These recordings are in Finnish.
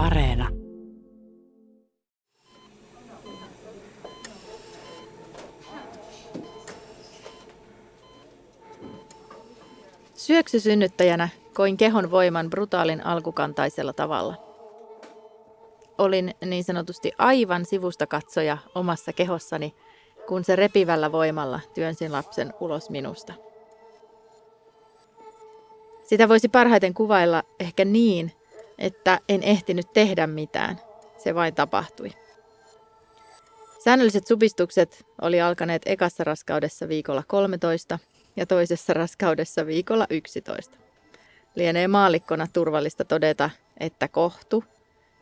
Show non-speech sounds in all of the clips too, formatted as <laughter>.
Areena. Syöksysynnyttäjänä koin kehon voiman brutaalin alkukantaisella tavalla. Olin niin sanotusti aivan sivusta katsoja omassa kehossani, kun se repivällä voimalla työnsin lapsen ulos minusta. Sitä voisi parhaiten kuvailla ehkä niin, että en ehtinyt tehdä mitään. Se vain tapahtui. Säännölliset supistukset oli alkaneet ekassa raskaudessa viikolla 13 ja toisessa raskaudessa viikolla 11. Lienee maallikkona turvallista todeta, että kohtu,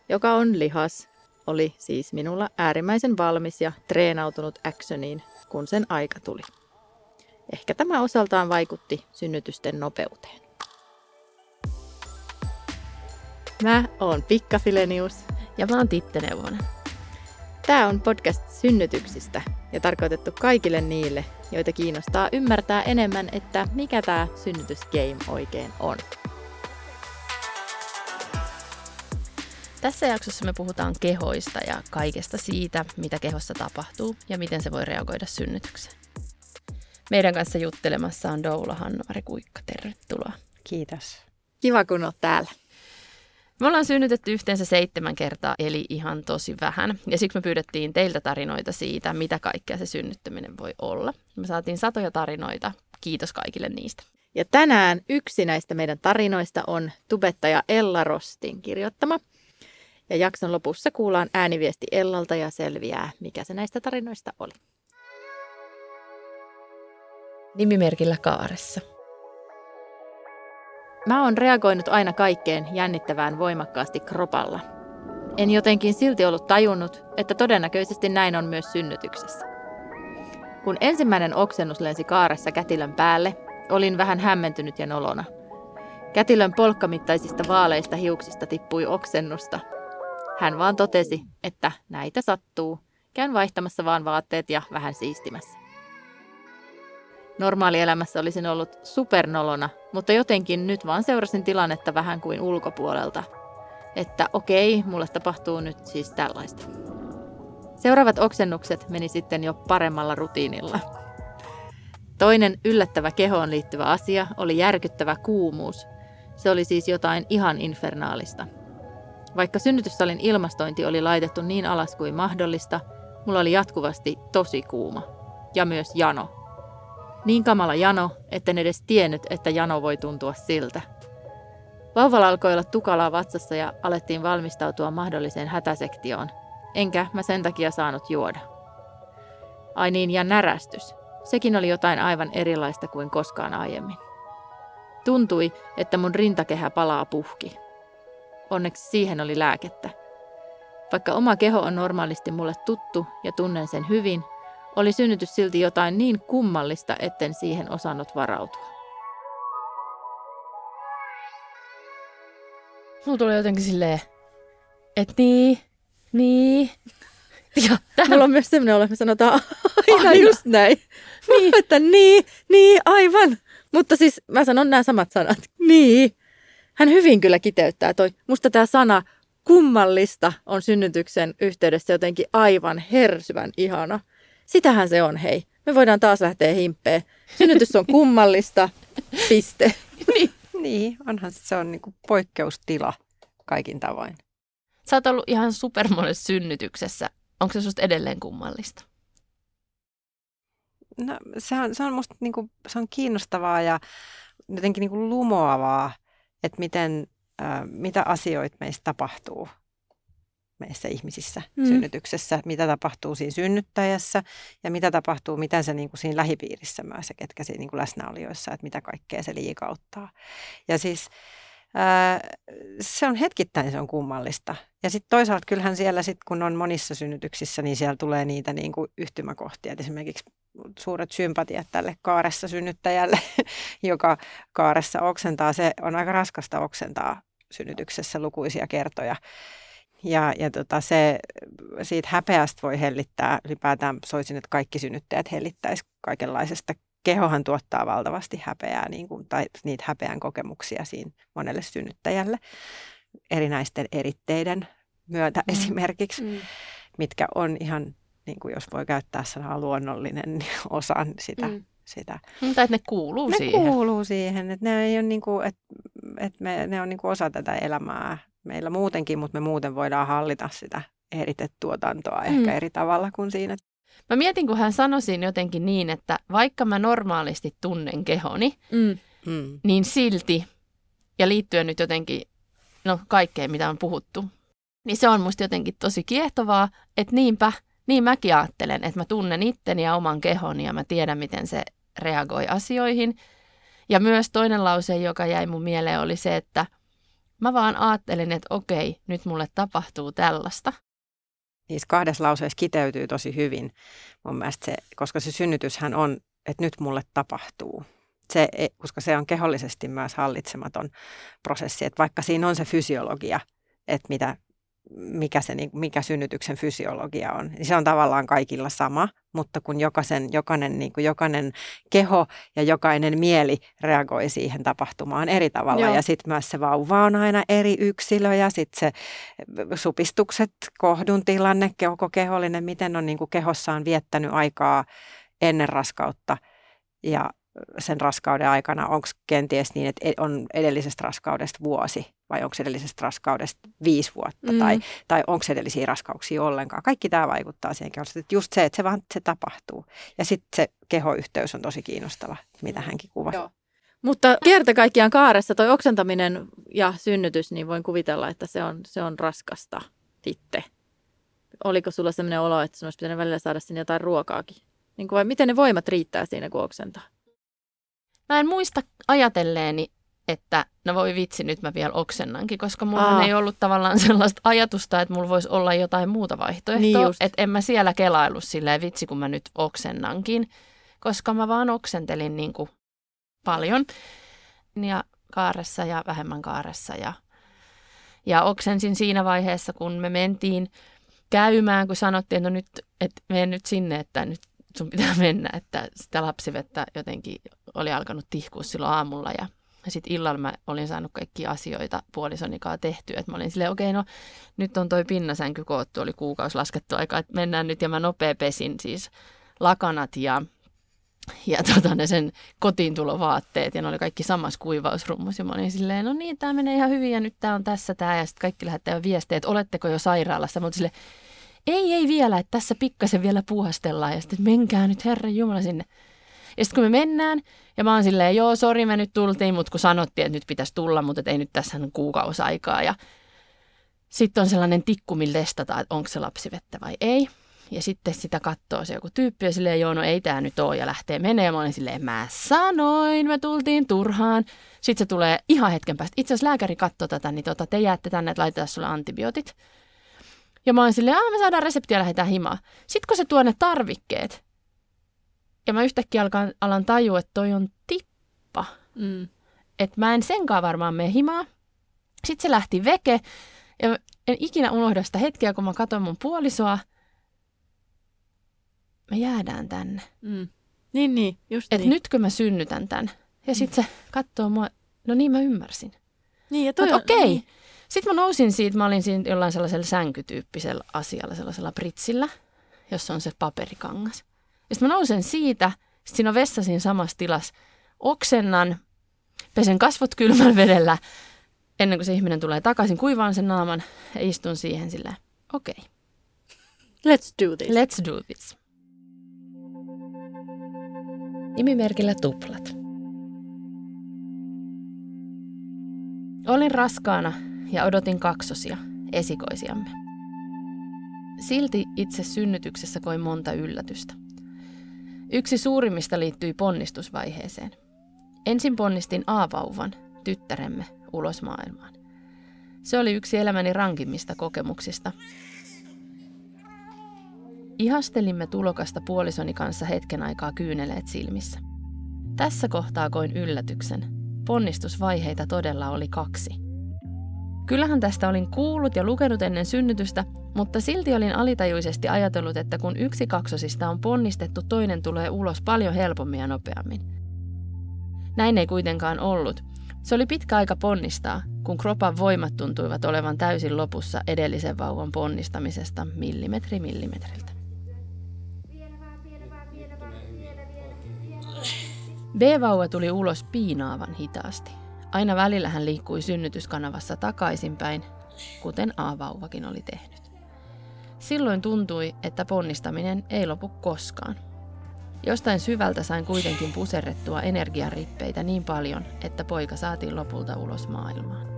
joka on lihas, oli siis minulla äärimmäisen valmis ja treenautunut actioniin, kun sen aika tuli. Ehkä tämä osaltaan vaikutti synnytysten nopeuteen. Mä oon Pikka Filenius. Ja mä oon Titte Neuvonen. Tämä on podcast synnytyksistä ja tarkoitettu kaikille niille, joita kiinnostaa ymmärtää enemmän, että mikä tämä synnytysgame oikein on. Tässä jaksossa me puhutaan kehoista ja kaikesta siitä, mitä kehossa tapahtuu ja miten se voi reagoida synnytykseen. Meidän kanssa juttelemassa on Doula Hannu-Mari Kuikka. Tervetuloa. Kiitos. Kiva kun olet täällä. Me ollaan synnytetty yhteensä seitsemän kertaa, eli ihan tosi vähän. Ja siksi me pyydettiin teiltä tarinoita siitä, mitä kaikkea se synnyttäminen voi olla. Me saatiin satoja tarinoita. Kiitos kaikille niistä. Ja tänään yksi näistä meidän tarinoista on tubettaja Ella Rostin kirjoittama. Ja jakson lopussa kuullaan ääniviesti Ellalta ja selviää, mikä se näistä tarinoista oli. Nimimerkillä Kaaressa. Mä oon reagoinut aina kaikkeen jännittävään voimakkaasti kropalla. En jotenkin silti ollut tajunnut, että todennäköisesti näin on myös synnytyksessä. Kun ensimmäinen oksennus lensi kaaressa kätilön päälle, olin vähän hämmentynyt ja nolona. Kätilön polkkamittaisista vaaleista hiuksista tippui oksennusta. Hän vaan totesi, että näitä sattuu. Käyn vaihtamassa vaan vaatteet ja vähän siistimässä. Normaalielämässä olisin ollut supernolona, mutta jotenkin nyt vaan seurasin tilannetta vähän kuin ulkopuolelta. Että okei, mulle tapahtuu nyt siis tällaista. Seuraavat oksennukset meni sitten jo paremmalla rutiinilla. Toinen yllättävä kehoon liittyvä asia oli järkyttävä kuumuus. Se oli siis jotain ihan infernaalista. Vaikka synnytyssalin ilmastointi oli laitettu niin alas kuin mahdollista, mulla oli jatkuvasti tosi kuuma. Ja myös jano. Niin kamala jano, etten edes tiennyt, että jano voi tuntua siltä. Vauvalla alkoi olla tukalaa vatsassa ja alettiin valmistautua mahdolliseen hätäsektioon. Enkä mä sen takia saanut juoda. Ai niin, ja närästys. Sekin oli jotain aivan erilaista kuin koskaan aiemmin. Tuntui, että mun rintakehä palaa puhki. Onneksi siihen oli lääkettä. Vaikka oma keho on normaalisti mulle tuttu ja tunnen sen hyvin, oli synnytys silti jotain niin kummallista, etten siihen osannut varautua. Mulla tuli jotenkin silleen, että niin, niin. Ja tähän... Mulla on myös sellainen olo, että me sanotaan <laughs> aina, aina. just näin. Niin. että niin, niin, aivan. Mutta siis mä sanon nämä samat sanat. Niin. Hän hyvin kyllä kiteyttää toi. Musta tämä sana kummallista on synnytyksen yhteydessä jotenkin aivan hersyvän ihana. Sitähän se on, hei. Me voidaan taas lähteä himppeen. Synnytys on kummallista, piste. <laughs> niin. niin, onhan se on niinku poikkeustila kaikin tavoin. Sä oot ollut ihan supermonessa synnytyksessä. Onko se susta edelleen kummallista? No, se on, se on musta niinku, se on kiinnostavaa ja jotenkin niinku lumoavaa, että miten, äh, mitä asioita meistä tapahtuu meissä ihmisissä mm. synnytyksessä, mitä tapahtuu siinä synnyttäjässä ja mitä tapahtuu, mitä se niin kuin siinä lähipiirissä myös ja ketkä siinä niin kuin läsnäolijoissa, että mitä kaikkea se liikauttaa. Ja siis ää, se on hetkittäin se on kummallista. Ja sitten toisaalta kyllähän siellä sitten, kun on monissa synnytyksissä, niin siellä tulee niitä niin kuin yhtymäkohtia. Et esimerkiksi suuret sympatiat tälle kaaressa synnyttäjälle, <laughs> joka kaaressa oksentaa. Se on aika raskasta oksentaa synnytyksessä lukuisia kertoja. Ja, ja tota se, siitä häpeästä voi hellittää, ylipäätään soisin, että kaikki synnyttäjät hellittäisi kaikenlaisesta. Kehohan tuottaa valtavasti häpeää niin kuin, tai niitä häpeän kokemuksia siinä monelle synnyttäjälle. erinäisten eritteiden myötä mm. esimerkiksi, mm. mitkä on ihan, niin kuin jos voi käyttää sanaa luonnollinen, niin osan sitä. Mm. sitä. Mm, tai että ne kuuluu ne siihen. Ne kuuluu siihen, että ne, ei ole niin kuin, että, että me, ne on niin kuin osa tätä elämää meillä muutenkin, mutta me muuten voidaan hallita sitä eritetuotantoa mm. ehkä eri tavalla kuin siinä. Mä mietin, kun hän sanoi siinä jotenkin niin, että vaikka mä normaalisti tunnen kehoni, mm. mm. niin silti, ja liittyen nyt jotenkin no, kaikkeen, mitä on puhuttu, niin se on musta jotenkin tosi kiehtovaa, että niinpä, niin mäkin ajattelen, että mä tunnen itteni ja oman kehoni ja mä tiedän, miten se reagoi asioihin. Ja myös toinen lause, joka jäi mun mieleen, oli se, että mä vaan ajattelin, että okei, nyt mulle tapahtuu tällaista niissä kahdessa lauseessa kiteytyy tosi hyvin mun mielestä se, koska se synnytyshän on, että nyt mulle tapahtuu. Se, e, koska se on kehollisesti myös hallitsematon prosessi, että vaikka siinä on se fysiologia, että mitä mikä, se, niin mikä synnytyksen fysiologia on. Se on tavallaan kaikilla sama, mutta kun jokaisen, jokainen, niin kuin jokainen keho ja jokainen mieli reagoi siihen tapahtumaan eri tavalla. Joo. Ja sitten myös se vauva on aina eri yksilö ja sitten se supistukset, kohdun tilanne, koko kehollinen, miten on niin kuin kehossaan viettänyt aikaa ennen raskautta ja sen raskauden aikana, onko kenties niin, että on edellisestä raskaudesta vuosi vai onko edellisestä raskaudesta viisi vuotta mm. tai, tai onko edellisiä raskauksia ollenkaan. Kaikki tämä vaikuttaa siihen. Että just se, että se vaan se tapahtuu. Ja sitten se kehoyhteys on tosi kiinnostava, mitä hänkin kuvasi. Joo. Mutta kerta kaikkiaan kaaressa toi oksentaminen ja synnytys, niin voin kuvitella, että se on, se on raskasta sitten. Oliko sulla sellainen olo, että sinun olisi pitänyt välillä saada sinne jotain ruokaakin? Niin kuin, vai miten ne voimat riittää siinä, kun oksentaa? Mä en muista ajatelleeni, että no voi vitsi, nyt mä vielä oksennankin, koska mulla ei ollut tavallaan <laughs> sellaista ajatusta, että mulla voisi olla jotain muuta vaihtoehtoa. Niin että en mä siellä kelailu silleen vitsi, kun mä nyt oksennankin, koska mä vaan oksentelin niin kuin paljon. Ja kaaressa ja vähemmän kaaressa ja, ja oksensin siinä vaiheessa, kun me mentiin käymään, kun sanottiin, että no nyt, että mene nyt sinne, että nyt sun pitää <laughs> mennä, että sitä lapsivettä jotenkin oli alkanut tihkua silloin aamulla ja sitten illalla mä olin saanut kaikki asioita puolisonikaa tehtyä. Että mä olin silleen, okei, okay, no nyt on toi pinnasänky koottu, oli kuukausi laskettu aika, että mennään nyt. Ja mä nopea pesin siis lakanat ja, ja tota, ne sen kotiin tulovaatteet. Ja ne oli kaikki samassa kuivausrummus. Ja mä olin silleen, no niin, tämä menee ihan hyvin ja nyt tämä on tässä tämä. Ja sitten kaikki lähettää viestejä, että oletteko jo sairaalassa. Mä silleen, ei, ei vielä, että tässä pikkasen vielä puhastellaan. Ja sitten menkää nyt Herran Jumala sinne. Ja sitten kun me mennään, ja mä oon silleen, joo, sori, me nyt tultiin, mutta kun sanottiin, että nyt pitäisi tulla, mutta ei nyt tässä kuukausi aikaa. Ja sitten on sellainen tikku, millä testataan, että onko se lapsivettä vai ei. Ja sitten sitä katsoo se joku tyyppi ja silleen, joo, no ei tämä nyt ole ja lähtee menemään. Mä silleen, mä sanoin, me tultiin turhaan. Sitten se tulee ihan hetken päästä. Itse asiassa lääkäri katsoo tätä, niin tota, te jäätte tänne, että laitetaan sulle antibiootit. Ja mä oon silleen, aah, me saadaan reseptiä ja lähdetään himaa. Sitten kun se tuo ne tarvikkeet, ja mä yhtäkkiä alkan, alan tajua, että toi on tippa. Mm. Että mä en senkaan varmaan mene himaa. Sitten se lähti veke. Ja en ikinä unohda sitä hetkeä, kun mä katson mun puolisoa. Me jäädään tänne. Mm. Niin, niin, just Et niin. nytkö mä synnytän tän. Ja sitten mm. se katsoo mua, no niin mä ymmärsin. Niin, ja toi okei. Okay. Niin. Sitten mä nousin siitä, mä olin siinä jollain sellaisella sänkytyyppisellä asialla, sellaisella pritsillä, jossa on se paperikangas. Sitten mä nousen siitä, sit siinä on vessa siinä samassa tilassa, oksennan, pesen kasvot kylmällä vedellä, ennen kuin se ihminen tulee takaisin, kuivaan sen naaman ja istun siihen silleen, okei. Okay. Let's do this. Let's do this. Nimimerkillä tuplat. Olin raskaana ja odotin kaksosia, esikoisiamme. Silti itse synnytyksessä koin monta yllätystä – Yksi suurimmista liittyi ponnistusvaiheeseen. Ensin ponnistin A-vauvan, tyttäremme, ulos maailmaan. Se oli yksi elämäni rankimmista kokemuksista. Ihastelimme tulokasta puolisoni kanssa hetken aikaa kyyneleet silmissä. Tässä kohtaa koin yllätyksen. Ponnistusvaiheita todella oli kaksi – Kyllähän tästä olin kuullut ja lukenut ennen synnytystä, mutta silti olin alitajuisesti ajatellut, että kun yksi kaksosista on ponnistettu, toinen tulee ulos paljon helpommin ja nopeammin. Näin ei kuitenkaan ollut. Se oli pitkä aika ponnistaa, kun kropan voimat tuntuivat olevan täysin lopussa edellisen vauvan ponnistamisesta millimetri millimetriltä. B-vauva tuli ulos piinaavan hitaasti. Aina välillä hän liikkui synnytyskanavassa takaisinpäin, kuten A-vauvakin oli tehnyt. Silloin tuntui, että ponnistaminen ei lopu koskaan. Jostain syvältä sain kuitenkin puserrettua energiarippeitä niin paljon, että poika saatiin lopulta ulos maailmaan.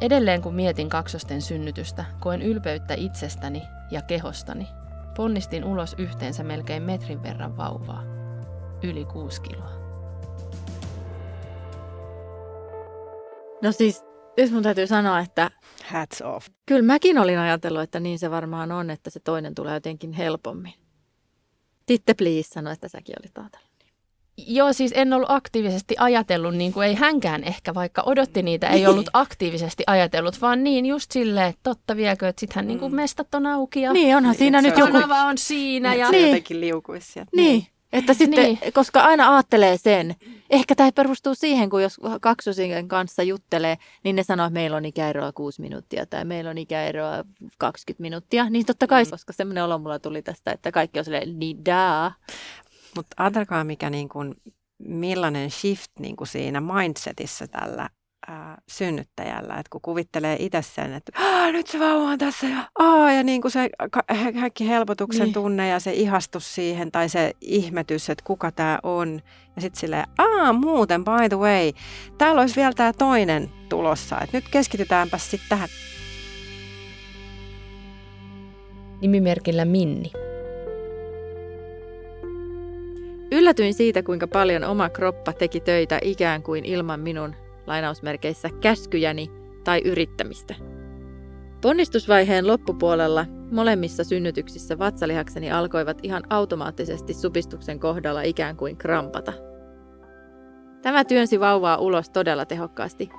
Edelleen kun mietin kaksosten synnytystä, koen ylpeyttä itsestäni ja kehostani. Ponnistin ulos yhteensä melkein metrin verran vauvaa. Yli kuusi kiloa. No siis, jos mun täytyy sanoa, että Hats off. kyllä mäkin olin ajatellut, että niin se varmaan on, että se toinen tulee jotenkin helpommin. Titte please sanoi, että säkin olit ajatellut. Joo, siis en ollut aktiivisesti ajatellut, niin kuin ei hänkään ehkä, vaikka odotti niitä, ei ollut <laughs> aktiivisesti ajatellut, vaan niin just silleen, että totta viekö, että sittenhän niin kuin mestat on auki ja Niin, onhan Niin, siinä nyt on joku... kanava on siinä ja Se Niin. jotenkin liukuisi sieltä. Niin, että sitten, Niin. koska aina ajattelee sen. Ehkä tämä perustuu siihen, kun jos kaksosien kanssa juttelee, niin ne sanoo, että meillä on ikäeroa 6 minuuttia tai meillä on ikäeroa 20 minuuttia. Niin totta kai, koska semmoinen olo mulla tuli tästä, että kaikki on silleen, niin daa. Mutta ajatelkaa, mikä niin kuin, millainen shift niin kuin siinä mindsetissä tällä ää, synnyttäjällä, että kun kuvittelee itse sen, että "Aa, nyt se vauva on tässä ja, aa, ja niin kuin se ka- kaikki helpotuksen niin. tunne ja se ihastus siihen tai se ihmetys, että kuka tämä on. Ja sitten silleen, aa muuten by the way, täällä olisi vielä tämä toinen tulossa, että nyt keskitytäänpä sitten tähän. nimimerkillä Minni. Yllätyin siitä, kuinka paljon oma kroppa teki töitä ikään kuin ilman minun lainausmerkeissä käskyjäni tai yrittämistä. Ponnistusvaiheen loppupuolella molemmissa synnytyksissä vatsalihakseni alkoivat ihan automaattisesti supistuksen kohdalla ikään kuin krampata. Tämä työnsi vauvaa ulos todella tehokkaasti.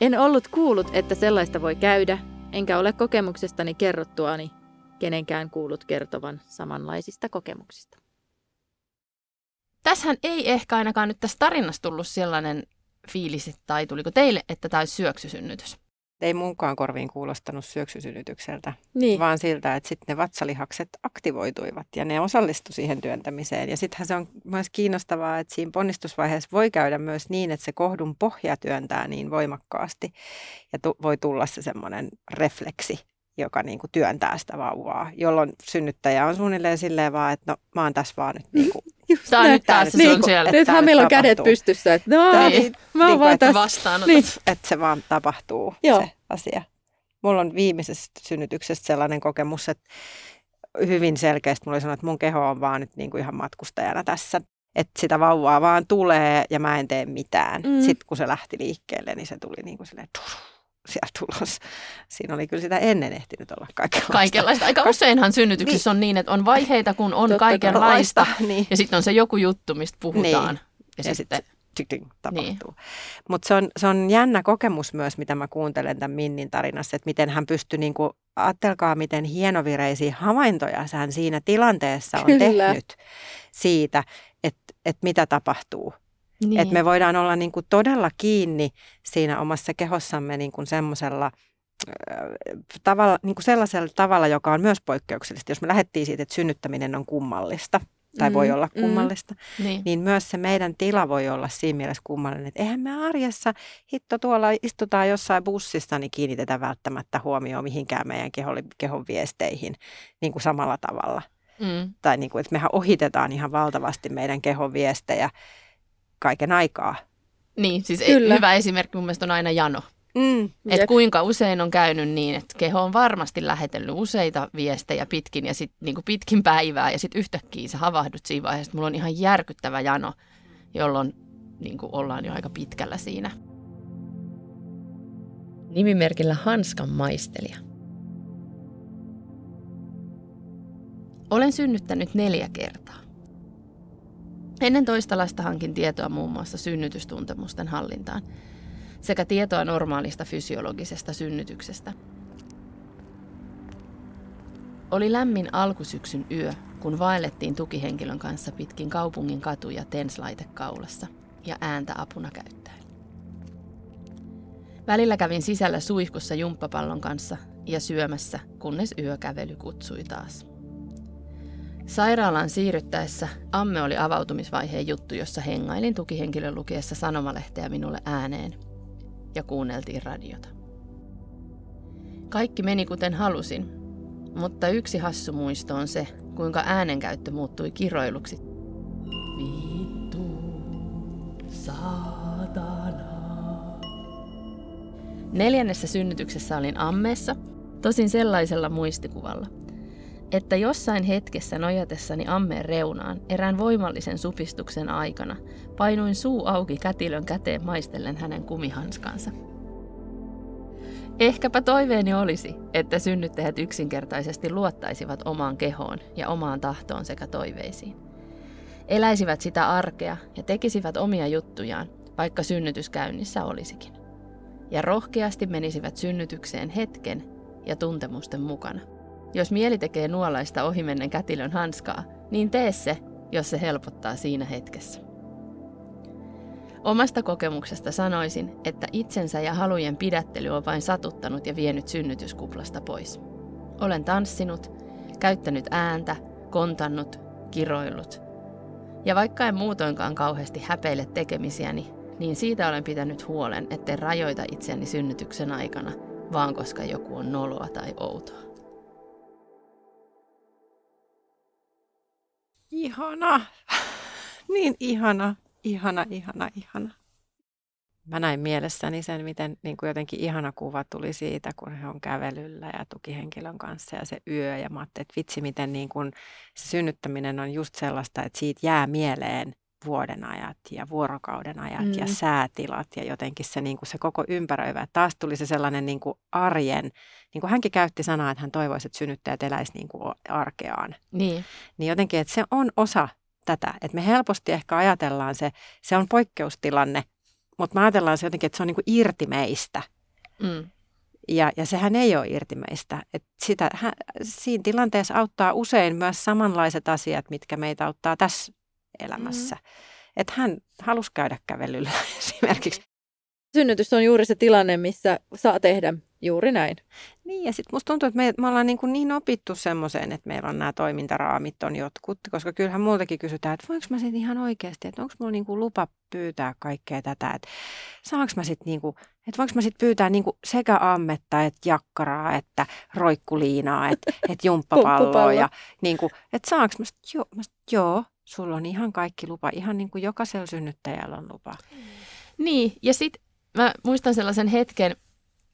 En ollut kuullut, että sellaista voi käydä, enkä ole kokemuksestani kerrottuani kenenkään kuullut kertovan samanlaisista kokemuksista. Tässähän ei ehkä ainakaan nyt tässä tarinassa tullut sellainen fiilis, tai tuliko teille, että tämä olisi syöksysynnytys. Ei munkaan korviin kuulostanut syöksysynnytykseltä, Niin. vaan siltä, että sitten ne vatsalihakset aktivoituivat ja ne osallistu siihen työntämiseen. Ja sittenhän se on myös kiinnostavaa, että siinä ponnistusvaiheessa voi käydä myös niin, että se kohdun pohja työntää niin voimakkaasti ja tu- voi tulla se semmoinen refleksi, joka niin kuin työntää sitä vauvaa, jolloin synnyttäjä on suunnilleen silleen vaan, että no mä oon tässä vaan nyt niin <laughs> kuin, Just Tämä on näin. nyt taas, se Niin, on siellä. että Nythän meillä on nyt kädet tapahtuu. pystyssä, että no, Tää- niin, mä oon niin vaan tässä. Niin. että se vaan tapahtuu Joo. se asia. Mulla on viimeisestä synnytyksestä sellainen kokemus, että hyvin selkeästi mulla oli sanonut, että mun keho on vaan nyt niin kuin ihan matkustajana tässä. Että sitä vauvaa vaan tulee ja mä en tee mitään. Mm. Sitten kun se lähti liikkeelle, niin se tuli niin kuin silleen sieltä tulos. Siinä oli kyllä sitä ennen ehtinyt olla kaikenlaista. Kaikenlaista. Aika useinhan synnytyksissä on niin, että on vaiheita, kun on Totta kai. kaikenlaista. Niin. Ja sitten on se joku juttu, mistä puhutaan. Niin. Ja, Ja sitten, sitten tyk, tyk, tapahtuu. Mutta se on, se on jännä kokemus myös, mitä mä kuuntelen tämän Minnin tarinassa, että miten hän pystyi, niin kuin, ajattelkaa miten hienovireisiä havaintoja hän siinä tilanteessa on Kyllä. tehnyt siitä, että, että mitä tapahtuu. Niin. Että me voidaan olla niin kuin todella kiinni siinä omassa kehossamme niin kuin semmoisella tavalla, niin kuin sellaisella tavalla, joka on myös poikkeuksellista. Jos me lähdettiin siitä, että synnyttäminen on kummallista, tai Mm, voi olla mm. kummallista, niin. niin myös se meidän tila voi olla siinä mielessä kummallinen, että eihän me arjessa, hitto tuolla istutaan jossain bussissa, niin kiinnitetä välttämättä huomioon mihinkään meidän kehon, kehon viesteihin niin kuin samalla tavalla. Mm. Tai niin kuin, että mehän ohitetaan ihan valtavasti meidän kehon viestejä kaiken aikaa. Niin, siis Kyllä. hyvä esimerkki mun mielestä on aina jano. Mm. Että kuinka usein on käynyt niin, että keho on varmasti lähetellyt useita viestejä pitkin ja sit niin kuin pitkin päivää ja sitten yhtäkkiä sä havahdut siinä vaiheessa, että mulla on ihan järkyttävä jano, jolloin niin kuin ollaan jo aika pitkällä siinä. Nimimerkillä Hanskan maistelija. Olen synnyttänyt neljä kertaa. Ennen toista lasta hankin tietoa muun muassa synnytystuntemusten hallintaan sekä tietoa normaalista fysiologisesta synnytyksestä. Oli lämmin alkusyksyn yö, kun vaellettiin tukihenkilön kanssa pitkin kaupungin katuja tenslaite kaulassa ja ääntä apuna käyttäen. Välillä kävin sisällä suihkussa jumppapallon kanssa ja syömässä, kunnes yökävely kutsui taas. Sairaalaan siirryttäessä Amme oli avautumisvaiheen juttu, jossa hengailin tukihenkilön lukiessa sanomalehteä minulle ääneen ja kuunneltiin radiota. Kaikki meni kuten halusin, mutta yksi hassu muisto on se, kuinka äänenkäyttö muuttui kiroiluksi. Vittu, saatana. Neljännessä synnytyksessä olin ammeessa, tosin sellaisella muistikuvalla, että jossain hetkessä nojatessani ammeen reunaan erään voimallisen supistuksen aikana painuin suu auki kätilön käteen maistellen hänen kumihanskansa. Ehkäpä toiveeni olisi, että synnyttäjät yksinkertaisesti luottaisivat omaan kehoon ja omaan tahtoon sekä toiveisiin. Eläisivät sitä arkea ja tekisivät omia juttujaan, vaikka synnytys käynnissä olisikin. Ja rohkeasti menisivät synnytykseen hetken ja tuntemusten mukana. Jos mieli tekee nuolaista ohimennen kätilön hanskaa, niin tee se, jos se helpottaa siinä hetkessä. Omasta kokemuksesta sanoisin, että itsensä ja halujen pidättely on vain satuttanut ja vienyt synnytyskuplasta pois. Olen tanssinut, käyttänyt ääntä, kontannut, kiroillut. Ja vaikka en muutoinkaan kauheasti häpeile tekemisiäni, niin siitä olen pitänyt huolen, etten rajoita itseäni synnytyksen aikana, vaan koska joku on noloa tai outoa. Ihana. <sighs> Niin ihana, ihana, ihana, ihana. Mä näin mielessäni sen, miten niin kuin jotenkin ihana kuva tuli siitä, kun he on kävelyllä ja tukihenkilön kanssa ja se yö. Ja mä ajattelin, että vitsi, miten niin kuin se synnyttäminen on just sellaista, että siitä jää mieleen vuoden ajat ja vuorokauden ajat mm. ja säätilat ja jotenkin se, niin kuin se koko ympäröivä. Taas tuli se sellainen niin kuin arjen, niin kuin hänkin käytti sanaa, että hän toivoisi, että synnyttäjät eläisi niin kuin arkeaan. Niin. Niin jotenkin, että se on osa tätä, että me helposti ehkä ajatellaan se, se on poikkeustilanne, mutta me ajatellaan se jotenkin, että se on niin kuin irti meistä. Mm. Ja, ja sehän ei ole irti meistä. Et sitä, hän, siinä tilanteessa auttaa usein myös samanlaiset asiat, mitkä meitä auttaa tässä elämässä. Mm. Että hän halusi käydä kävelyllä <laughs> esimerkiksi. Synnytys on juuri se tilanne, missä saa tehdä juuri näin. Niin, ja sitten musta tuntuu, että me, me ollaan niin, kuin niin opittu semmoiseen, että meillä on nämä toimintaraamit on jotkut, koska kyllähän muutakin kysytään, että voinko mä sitten ihan oikeasti, että onko mulla niin kuin lupa pyytää kaikkea tätä, että saanko mä sitten niin kuin, että voinko mä sitten pyytää niin kuin sekä ammetta, että jakkaraa, että roikkuliinaa, että, että <laughs> jumppapalloa ja niin kuin, että saanko mä sit, joo, mä sit, joo, sulla on ihan kaikki lupa, ihan niin kuin jokaisella synnyttäjällä on lupa. Niin, ja sitten mä muistan sellaisen hetken,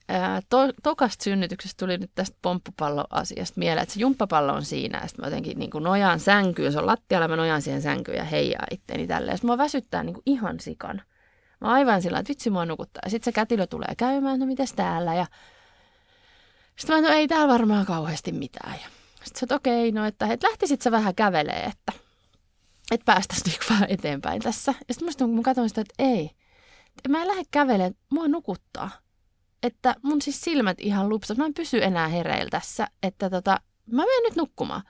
ää, to, tokasta synnytyksestä tuli nyt tästä pomppupalloasiasta mieleen, että se jumppapallo on siinä, ja sitten mä jotenkin niin kuin nojaan sänkyyn, se on lattialla, mä nojaan siihen sänkyyn ja heijaa itteni tälleen. Sitten mua väsyttää niin kuin ihan sikan. Mä aivan sillä että vitsi mua nukuttaa. Sitten se kätilö tulee käymään, no mitäs täällä, ja sitten mä no ei täällä varmaan kauheasti mitään. Ja sitten että okei, no että et lähtisit sä vähän kävelee, että että päästäisiin <laughs> niinku vähän eteenpäin tässä. Ja sitten musta kun mä katsoin sitä, että ei, että mä en lähde kävelemään, mua nukuttaa. Että mun siis silmät ihan lupsat, mä en pysy enää hereillä tässä, että tota, mä menen nyt nukkumaan.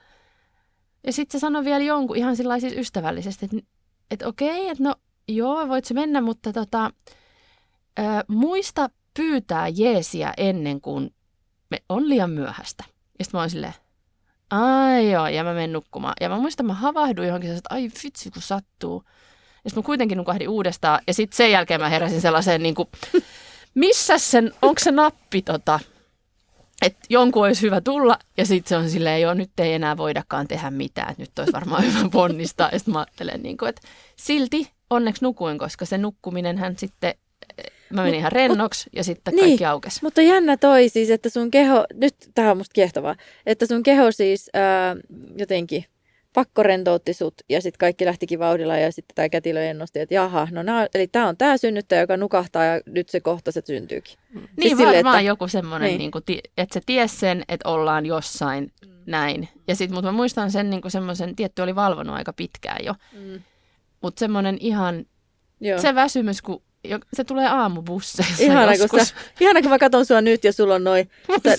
Ja sitten se sanoi vielä jonkun ihan sillä siis ystävällisesti, että, että okei, että no joo, voit se mennä, mutta tota, ö, muista pyytää jeesiä ennen kuin me on liian myöhäistä. Ja sitten mä oon silleen, Ai joo, ja mä menen nukkumaan. Ja mä muistan, mä havahduin johonkin että ai vitsi kun sattuu. Ja sitten mä kuitenkin nukahdin uudestaan. Ja sitten sen jälkeen mä heräsin sellaiseen niin kuin, missä sen, onko se nappi tota, että jonkun olisi hyvä tulla, ja sitten se on silleen, joo, nyt ei enää voidakaan tehdä mitään, että nyt olisi varmaan hyvä ponnistaa. Ja sitten mä ajattelen, niin kuin, että silti onneksi nukuin, koska se nukkuminen hän sitten Mä menin ihan rennoksi ja sitten niin, kaikki aukesi. Mutta jännä toi siis, että sun keho, nyt tämä on musta kiehtovaa, että sun keho siis ää, jotenkin pakko rentoutti sut ja sitten kaikki lähtikin vauhdilla ja sitten tämä kätilö ennusti, että jaha, no nää, eli tämä on tämä synnyttäjä, joka nukahtaa ja nyt se kohta se syntyykin. Mm. Siis niin sille, varmaan että, joku semmoinen, niin. niin että se ties sen, että ollaan jossain mm. näin. Ja sitten, mutta mä muistan sen niin semmoisen, tietty oli valvonut aika pitkään jo, mm. mutta semmoinen ihan, Joo. se väsymys, kun se tulee aamubusseissa Ihana, kun, joskus. sä, ihana, kun mä katson sua nyt ja sulla on noin,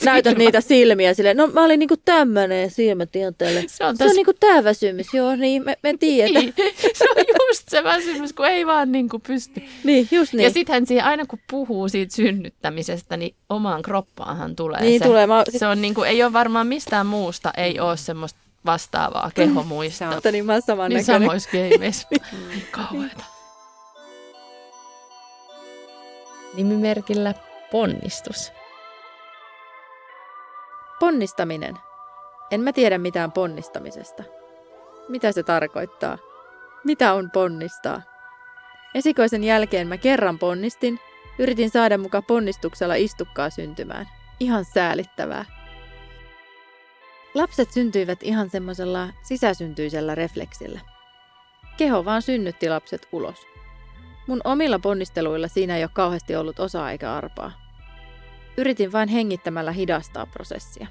näytät niitä silmiä silleen, no mä olin niinku tämmönen silmät ihan tälle. Se on, Se on niinku tää väsymys, joo, niin me, me tiedetään. niin, se on just se väsymys, kun ei vaan niin kuin pysty. Niin, just niin. Ja sittenhän siihen aina kun puhuu siitä synnyttämisestä, niin omaan kroppaanhan tulee niin se. tulee. Mä, Se on niin kuin, ei ole varmaan mistään muusta, ei ole semmoista vastaavaa kehomuistoa. mutta niin mä oon saman Niin näköinen. samoissa gameissa. <laughs> Kauheeta. Nimimerkillä ponnistus. Ponnistaminen. En mä tiedä mitään ponnistamisesta. Mitä se tarkoittaa? Mitä on ponnistaa? Esikoisen jälkeen mä kerran ponnistin, yritin saada muka ponnistuksella istukkaa syntymään. Ihan säälittävää. Lapset syntyivät ihan semmoisella sisäsyntyisellä refleksillä. Keho vaan synnytti lapset ulos. Mun omilla ponnisteluilla siinä ei ole kauheasti ollut osaa eikä arpaa. Yritin vain hengittämällä hidastaa prosessia.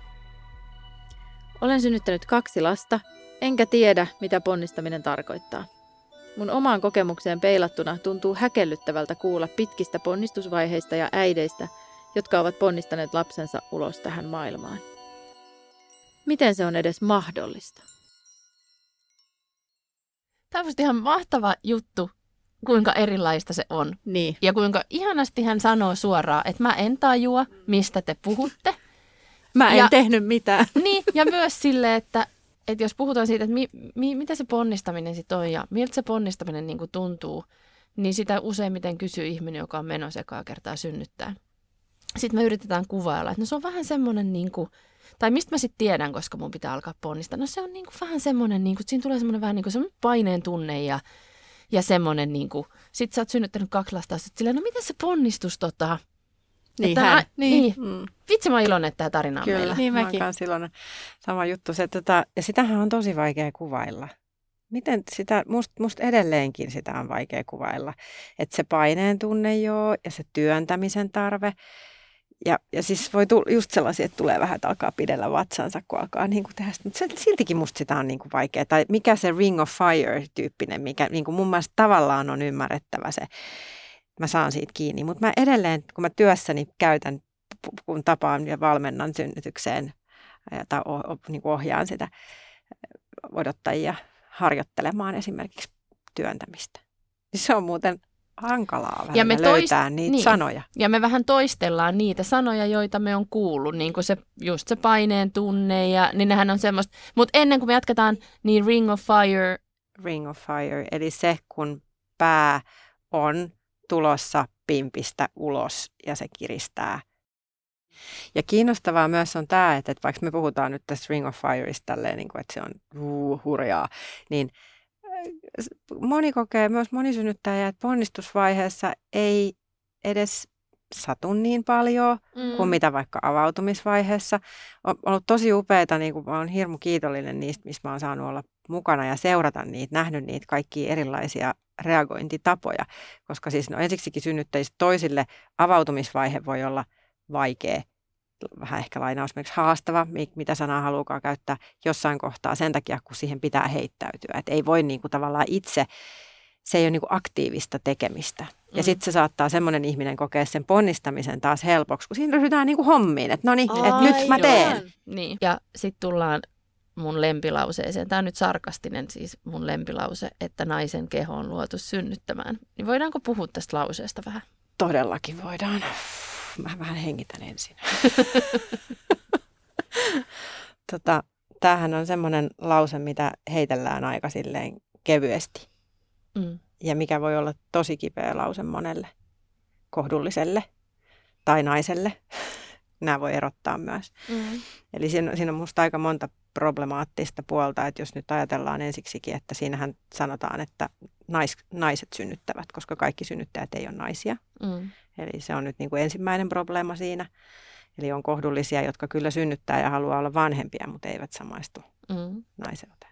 Olen synnyttänyt kaksi lasta, enkä tiedä, mitä ponnistaminen tarkoittaa. Mun omaan kokemukseen peilattuna tuntuu häkellyttävältä kuulla pitkistä ponnistusvaiheista ja äideistä, jotka ovat ponnistaneet lapsensa ulos tähän maailmaan. Miten se on edes mahdollista? Tämä on ihan mahtava juttu, kuinka erilaista se on. Niin. Ja kuinka ihanasti hän sanoo suoraan, että mä en tajua, mistä te puhutte. Mä en Ja- tehnyt mitään. <laughs> Niin, ja myös sille, että, että jos puhutaan siitä, että mi, mi, mitä se ponnistaminen sitten on ja miltä se ponnistaminen niin tuntuu, niin sitä useimmiten kysyy ihminen, joka on menossa ekaa kertaa synnyttää. Sitten me yritetään kuvailla, että no se on vähän semmoinen, niin kuin, tai mistä mä sitten tiedän, koska mun pitää alkaa ponnistaa. No se on niin kuin vähän semmoinen, niin kuin, että siinä tulee semmoinen vähän niin kuin semmoinen paineen tunne ja, ja semmoinen, niin kuin, sit sä oot synnyttänyt kaksi lasta, sit silleen, no miten se ponnistus tota, Niin, Että hän. a- niin. Mm. vitsi mä oon iloinen, että tämä tarina on Kyllä, meillä. Niin mä mäkin. oon silloin sama juttu. Se, tota, ja sitähän on tosi vaikea kuvailla. Miten sitä, must, must edelleenkin sitä on vaikea kuvailla. Että se paineen tunne joo ja se työntämisen tarve. Ja, ja siis voi tulla just sellaisia, että tulee vähän, että alkaa pidellä vatsansa, kun alkaa niin kuin tehdä sitä. Mutta siltikin musta sitä on niin kuin vaikea. Tai mikä se Ring of Fire-tyyppinen, mikä niin kuin mun mielestä tavallaan on ymmärrettävä se. Mä saan siitä kiinni. Mutta mä edelleen, kun mä työssäni käytän, kun tapaan ja valmennan synnytykseen tai niin kuin ohjaan sitä odottajia harjoittelemaan esimerkiksi työntämistä. Se on muuten hankalaa Ja me toist- löytää niitä niin. sanoja. Ja me vähän toistellaan niitä sanoja, joita me on kuullut, niin kuin se, just se paineen tunne, ja, niin nehän on semmoista. Mutta ennen kuin me jatketaan, niin Ring of Fire, Ring of Fire, eli se, kun pää on tulossa pimpistä ulos ja se kiristää. Ja kiinnostavaa myös on tämä, että, että vaikka me puhutaan nyt tästä Ring of Fireista tälleen, niin kuin, että se on huu, hurjaa, niin moni kokee, myös moni synnyttäjä, että ponnistusvaiheessa ei edes satu niin paljon mm. kuin mitä vaikka avautumisvaiheessa. On ollut tosi upeita, niin kuin mä olen hirmu kiitollinen niistä, missä mä oon saanut olla mukana ja seurata niitä, nähnyt niitä kaikkia erilaisia reagointitapoja, koska siis no ensiksikin synnyttäjistä toisille avautumisvaihe voi olla vaikea, vähän ehkä lainausmerkiksi haastava, mi- mitä sanaa haluukaan käyttää jossain kohtaa sen takia, kun siihen pitää heittäytyä. Et ei voi niin kuin tavallaan itse, se ei ole niin kuin aktiivista tekemistä. Ja Mm. sitten se saattaa semmoinen ihminen kokea sen ponnistamisen taas helpoksi, kun siinä ryhdytään niin kuin hommiin, että no niin, että nyt mä teen. Niin. Ja sitten tullaan mun lempilauseeseen. Tämä on nyt sarkastinen siis mun lempilause, että naisen keho on luotu synnyttämään. Niin voidaanko puhua tästä lauseesta vähän? Todellakin voidaan. Mä vähän hengitän ensin. <laughs> tota, tämähän on semmoinen lause, mitä heitellään aika silleen kevyesti. Mm. Ja mikä voi olla tosi kipeä lause monelle kohdulliselle tai naiselle. <laughs> Nämä voi erottaa myös. Mm. Eli siinä, siinä on musta aika monta problemaattista puolta, että jos nyt ajatellaan ensiksikin, että siinähän sanotaan, että nais, naiset synnyttävät, koska kaikki synnyttäjät ei ole naisia. Mm. Eli se on nyt niin kuin ensimmäinen probleema siinä. Eli on kohdullisia, jotka kyllä synnyttää ja haluaa olla vanhempia, mutta eivät samaistu Mm. naiseuteen.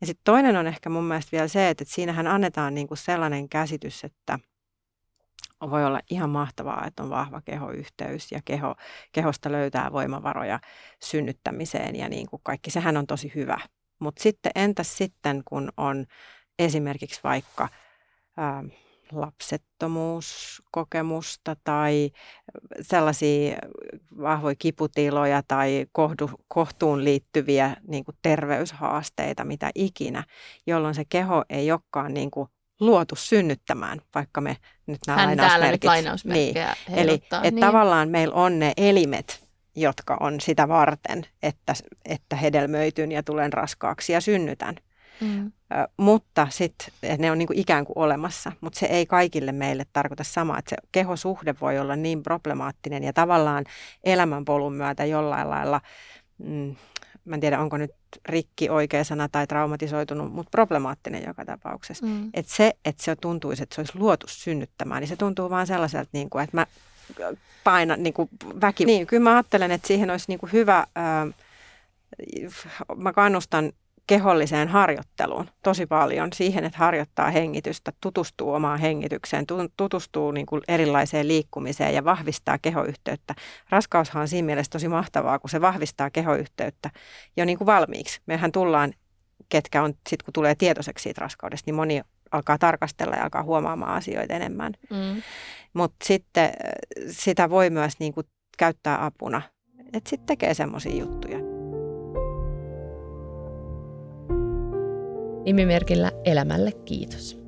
Ja sitten toinen on ehkä mun mielestä vielä se, että siinähän annetaan niin kuin sellainen käsitys, että voi olla ihan mahtavaa, että on vahva kehoyhteys ja keho, kehosta löytää voimavaroja synnyttämiseen ja niin kuin kaikki. Sehän on tosi hyvä. Mutta sitten entäs sitten, kun on esimerkiksi vaikka ää, lapsettomuuskokemusta tai sellaisia vahvoja kiputiloja tai kohdu, kohtuun liittyviä niin kuin terveyshaasteita, mitä ikinä, jolloin se keho ei olekaan niin kuin luotu synnyttämään, vaikka me nyt nämä Hän lainausmerkit. täällä nyt lainausmerkkejä niin. Eli että niin. tavallaan meillä on ne elimet, jotka on sitä varten, että, että hedelmöityn ja tulen raskaaksi ja synnytän. Mm. mutta sitten ne on niinku ikään kuin olemassa, mutta se ei kaikille meille tarkoita samaa, että se kehosuhde voi olla niin problemaattinen ja tavallaan elämänpolun myötä jollain lailla, mm, mä en tiedä onko nyt rikki oikea sana tai traumatisoitunut, mutta problemaattinen joka tapauksessa. Mm. Että se, että se tuntuisi, että se olisi luotu synnyttämään, niin se tuntuu vaan sellaiselta, niin kuin, että mä painan niin kuin väki. Niin, kyllä mä ajattelen, että siihen olisi niin kuin hyvä, ää, mä kannustan keholliseen harjoitteluun tosi paljon, siihen, että harjoittaa hengitystä, tutustuu omaan hengitykseen, tutustuu niin kuin erilaiseen liikkumiseen ja vahvistaa kehoyhteyttä. Raskaushan on siinä mielessä tosi mahtavaa, kun se vahvistaa kehoyhteyttä jo niin kuin valmiiksi. Mehän tullaan, ketkä on, sit kun tulee tietoiseksi siitä raskaudesta, niin moni alkaa tarkastella ja alkaa huomaamaan asioita enemmän. Mm. Mutta sitten sitä voi myös niin kuin käyttää apuna, että sitten tekee semmoisia juttuja. Nimimerkillä Elämälle kiitos.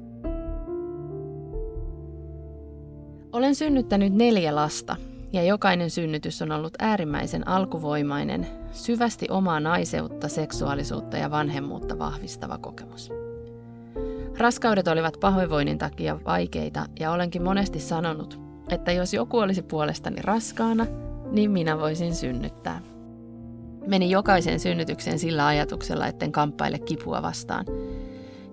Olen synnyttänyt neljä lasta ja jokainen synnytys on ollut äärimmäisen alkuvoimainen, syvästi omaa naiseutta, seksuaalisuutta ja vanhemmuutta vahvistava kokemus. Raskaudet olivat pahoinvoinnin takia vaikeita ja olenkin monesti sanonut, että jos joku olisi puolestani raskaana, niin minä voisin synnyttää. Menin jokaisen synnytykseen sillä ajatuksella, etten kamppaile kipua vastaan,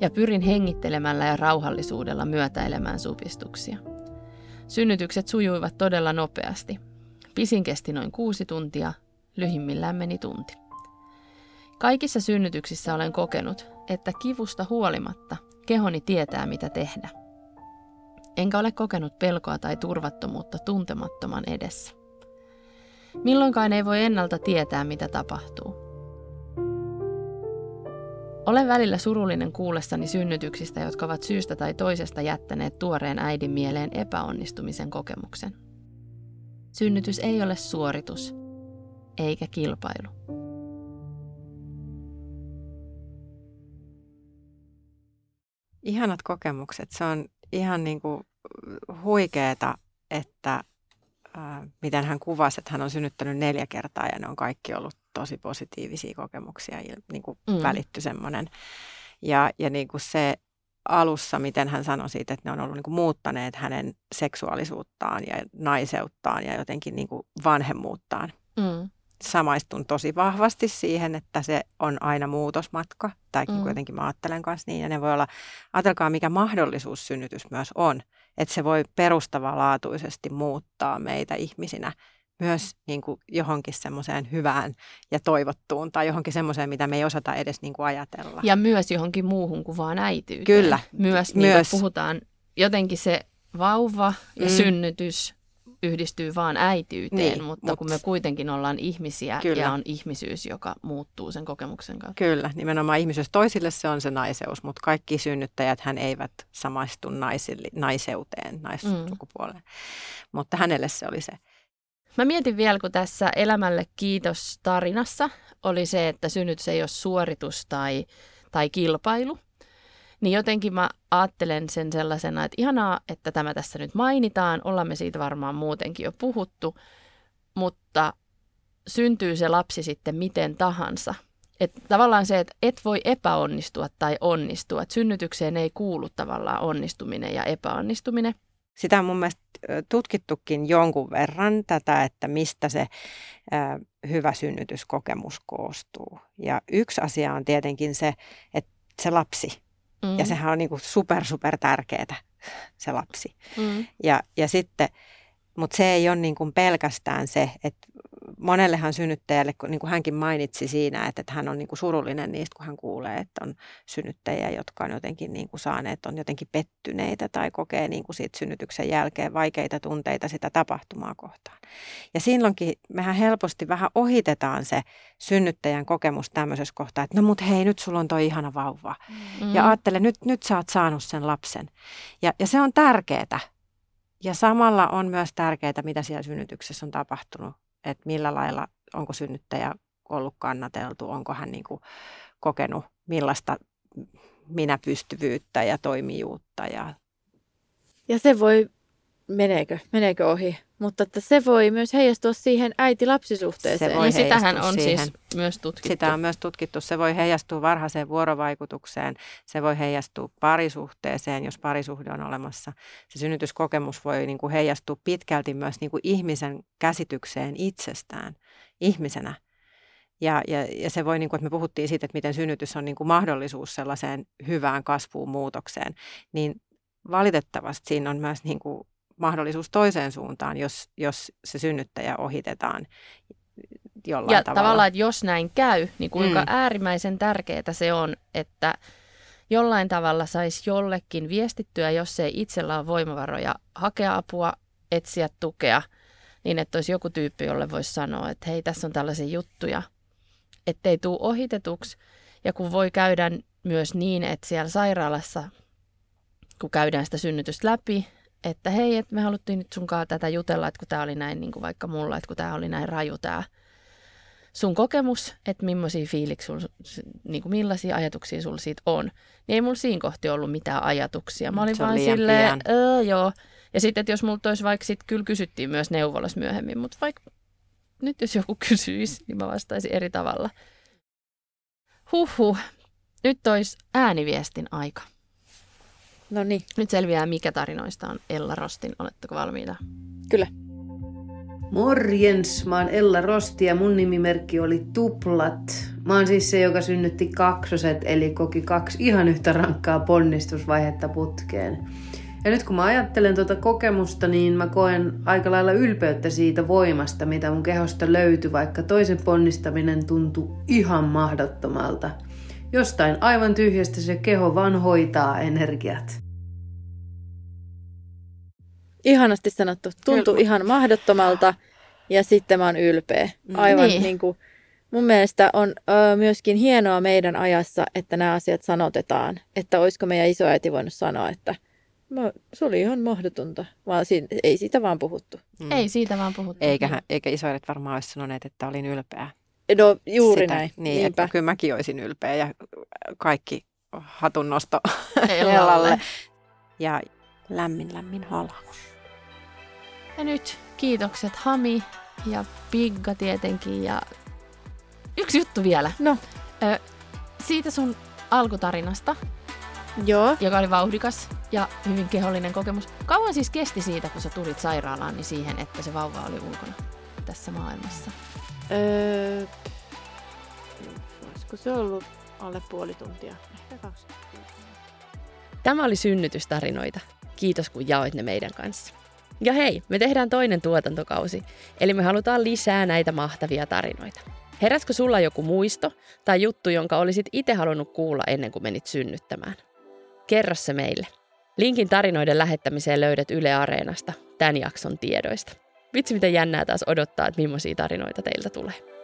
ja pyrin hengittelemällä ja rauhallisuudella myötäilemään supistuksia. Synnytykset sujuivat todella nopeasti. Pisin kesti noin kuusi tuntia, lyhimmillään meni tunti. Kaikissa synnytyksissä olen kokenut, että kivusta huolimatta kehoni tietää mitä tehdä. Enkä ole kokenut pelkoa tai turvattomuutta tuntemattoman edessä. Milloinkaan ei voi ennalta tietää, mitä tapahtuu. Olen välillä surullinen kuullessani synnytyksistä, jotka ovat syystä tai toisesta jättäneet tuoreen äidin mieleen epäonnistumisen kokemuksen. Synnytys ei ole suoritus, eikä kilpailu. Ihanat kokemukset. Se on ihan niin kuin huikeeta, että miten hän kuvasi, että hän on synnyttänyt neljä kertaa ja ne on kaikki ollut tosi positiivisia kokemuksia niin kuin mm. välitty semmoinen. Ja, ja niin kuin se alussa, miten hän sanoi siitä, että ne on ollut niin kuin muuttaneet hänen seksuaalisuuttaan ja naiseuttaan ja jotenkin niin kuin vanhemmuuttaan. Mm. Samaistun tosi vahvasti siihen, että se on aina muutosmatka, tai mm. kuitenkin mä ajattelen kanssa niin, ja ne voi olla, ajatelkaa mikä mahdollisuus synnytys myös on, että se voi perustavanlaatuisesti muuttaa meitä ihmisinä myös niin kuin johonkin semmoiseen hyvään ja toivottuun tai johonkin semmoiseen, mitä me ei osata edes niin kuin ajatella. Ja myös johonkin muuhun kuin vaan äityyteen. Kyllä. Myös, niin myös. puhutaan jotenkin se vauva ja mm. synnytys yhdistyy vaan äityyteen, niin, mutta mut, kun me kuitenkin ollaan ihmisiä kyllä. ja on ihmisyys, joka muuttuu sen kokemuksen kautta. Kyllä, nimenomaan ihmisyys. Toisille se on se naiseus, mutta kaikki synnyttäjät hän eivät samaistu naisille, naiseuteen, naissukupuoleen. Mm. Mutta hänelle se oli se. Mä mietin vielä, kun tässä Elämälle kiitos tarinassa oli se, että synnytys ei ole suoritus tai, tai kilpailu, niin jotenkin mä ajattelen sen sellaisena, että ihanaa, että tämä tässä nyt mainitaan, ollaan me siitä varmaan muutenkin jo puhuttu, mutta syntyy se lapsi sitten miten tahansa. Et tavallaan se, että et voi epäonnistua tai onnistua, että synnytykseen ei kuulu tavallaan onnistuminen ja epäonnistuminen. Sitä on mun mielestä tutkittukin jonkun verran tätä, että mistä se hyvä synnytyskokemus koostuu. Ja yksi asia on tietenkin se, että se lapsi Mm. Ja sehän on niin kuin super, super tärkeää, se lapsi. Mm. Ja, ja sitten, mutta se ei ole niin kuin pelkästään se, että monellehan synnyttäjälle, niin kuin hänkin mainitsi siinä, että, että hän on niin kuin surullinen niistä, kun hän kuulee, että on synnyttäjiä, jotka on jotenkin niin kuin saaneet, on jotenkin pettyneitä tai kokee niin kuin siitä synnytyksen jälkeen vaikeita tunteita sitä tapahtumaa kohtaan. Ja silloinkin mehän helposti vähän ohitetaan se synnyttäjän kokemus tämmöisessä kohtaa, että no mut hei, nyt sulla on toi ihana vauva. Mm. Ja ajattele, nyt, nyt sä oot saanut sen lapsen. Ja, ja se on tärkeää. Ja samalla on myös tärkeää, mitä siellä synnytyksessä on tapahtunut että millä lailla, onko synnyttäjä ollut kannateltu, onko hän niin kuin kokenut millaista minäpystyvyyttä ja toimijuutta. Ja, ja se voi, meneekö, meneekö ohi? Mutta että se voi myös heijastua siihen äiti-lapsisuhteeseen. Se voi niin sitähän on siis siihen. siis myös tutkittu. Sitä on myös tutkittu. Se voi heijastua varhaiseen vuorovaikutukseen, se voi heijastua parisuhteeseen, jos parisuhde on olemassa. Se synnytyskokemus voi niin kuin heijastua pitkälti myös niin kuin ihmisen käsitykseen itsestään ihmisenä. Ja, ja, ja se voi, niin kuin, että me puhuttiin siitä, että miten synnytys on niin kuin mahdollisuus sellaiseen hyvään kasvuun, muutokseen, niin valitettavasti siinä on myös niin kuin mahdollisuus toiseen suuntaan, jos, jos se synnyttäjä ohitetaan jollain ja tavalla. tavallaan, että jos näin käy, niin kuinka mm. äärimmäisen tärkeää se on, että jollain tavalla saisi jollekin viestittyä, jos ei itsellä ole voimavaroja hakea apua, etsiä tukea, niin että olisi joku tyyppi, jolle voisi sanoa, että hei, tässä on tällaisia juttuja, ettei tule ohitetuksi. Ja kun voi käydä myös niin, että siellä sairaalassa, kun käydään sitä synnytystä läpi, että hei, että me haluttiin nyt sunkaan tätä jutella, että kun tämä oli näin niin kuin vaikka mulla, että kun tämä oli näin raju tämä sun kokemus, että millaisia fiiliksi niin kuin millaisia ajatuksia sulla siitä on, niin ei mulla siinä kohti ollut mitään ajatuksia. Mä olin Se vaan silleen, öö, joo. Ja sitten, että jos multa olisi vaikka sit, kyllä kysyttiin myös neuvolas myöhemmin, mutta vaikka nyt jos joku <laughs> kysyisi, niin mä vastaisin eri tavalla. Huhhuh, nyt olisi ääniviestin aika. No niin. Nyt selviää, mikä tarinoista on Ella Rostin. Oletteko valmiita? Kyllä. Morjens, mä oon Ella Rosti ja mun nimimerkki oli Tuplat. Mä oon siis se, joka synnytti kaksoset, eli koki kaksi ihan yhtä rankkaa ponnistusvaihetta putkeen. Ja nyt kun mä ajattelen tuota kokemusta, niin mä koen aika lailla ylpeyttä siitä voimasta, mitä mun kehosta löytyi, vaikka toisen ponnistaminen tuntui ihan mahdottomalta – Jostain aivan tyhjästä se keho vaan hoitaa energiat. Ihanasti sanottu. Tuntuu Kyllä. ihan mahdottomalta ja sitten mä oon ylpeä. Mm. Aivan niin. niin kuin, mun mielestä on ö, myöskin hienoa meidän ajassa, että nämä asiat sanotetaan. Että olisiko meidän isoäiti voinut sanoa, että Mä, se oli ihan mahdotonta, vaan siinä, ei siitä vaan puhuttu. Mm. Ei siitä vaan puhuttu. Eikä, eikä isoäidit varmaan olisi sanoneet, että olin ylpeä. No juuri sitä, näin. Niin, Niinpä. että kyllä mäkin olisin ylpeä ja kaikki hatunnosto Ellalle. <laughs> Ja lämmin lämmin halaus. Ja nyt kiitokset Hami ja Pigga tietenkin ja yksi juttu vielä. No. Ö, siitä sun alkutarinasta, Joo. joka oli vauhdikas ja hyvin kehollinen kokemus. Kauan siis kesti siitä, kun sä tulit sairaalaan, niin siihen, että se vauva oli ulkona tässä maailmassa? Öö, olisiko se ollut alle puoli tuntia? Ehkä kaksi. Tämä oli synnytystarinoita. Kiitos kun jaoit ne meidän kanssa. Ja hei, me tehdään toinen tuotantokausi, eli me halutaan lisää näitä mahtavia tarinoita. Heräskö sulla joku muisto tai juttu, jonka olisit itse halunnut kuulla ennen kuin menit synnyttämään? Kerro se meille. Linkin tarinoiden lähettämiseen löydät Yle Areenasta tämän jakson tiedoista. Vitsi miten jännää taas odottaa, että millaisia tarinoita teiltä tulee.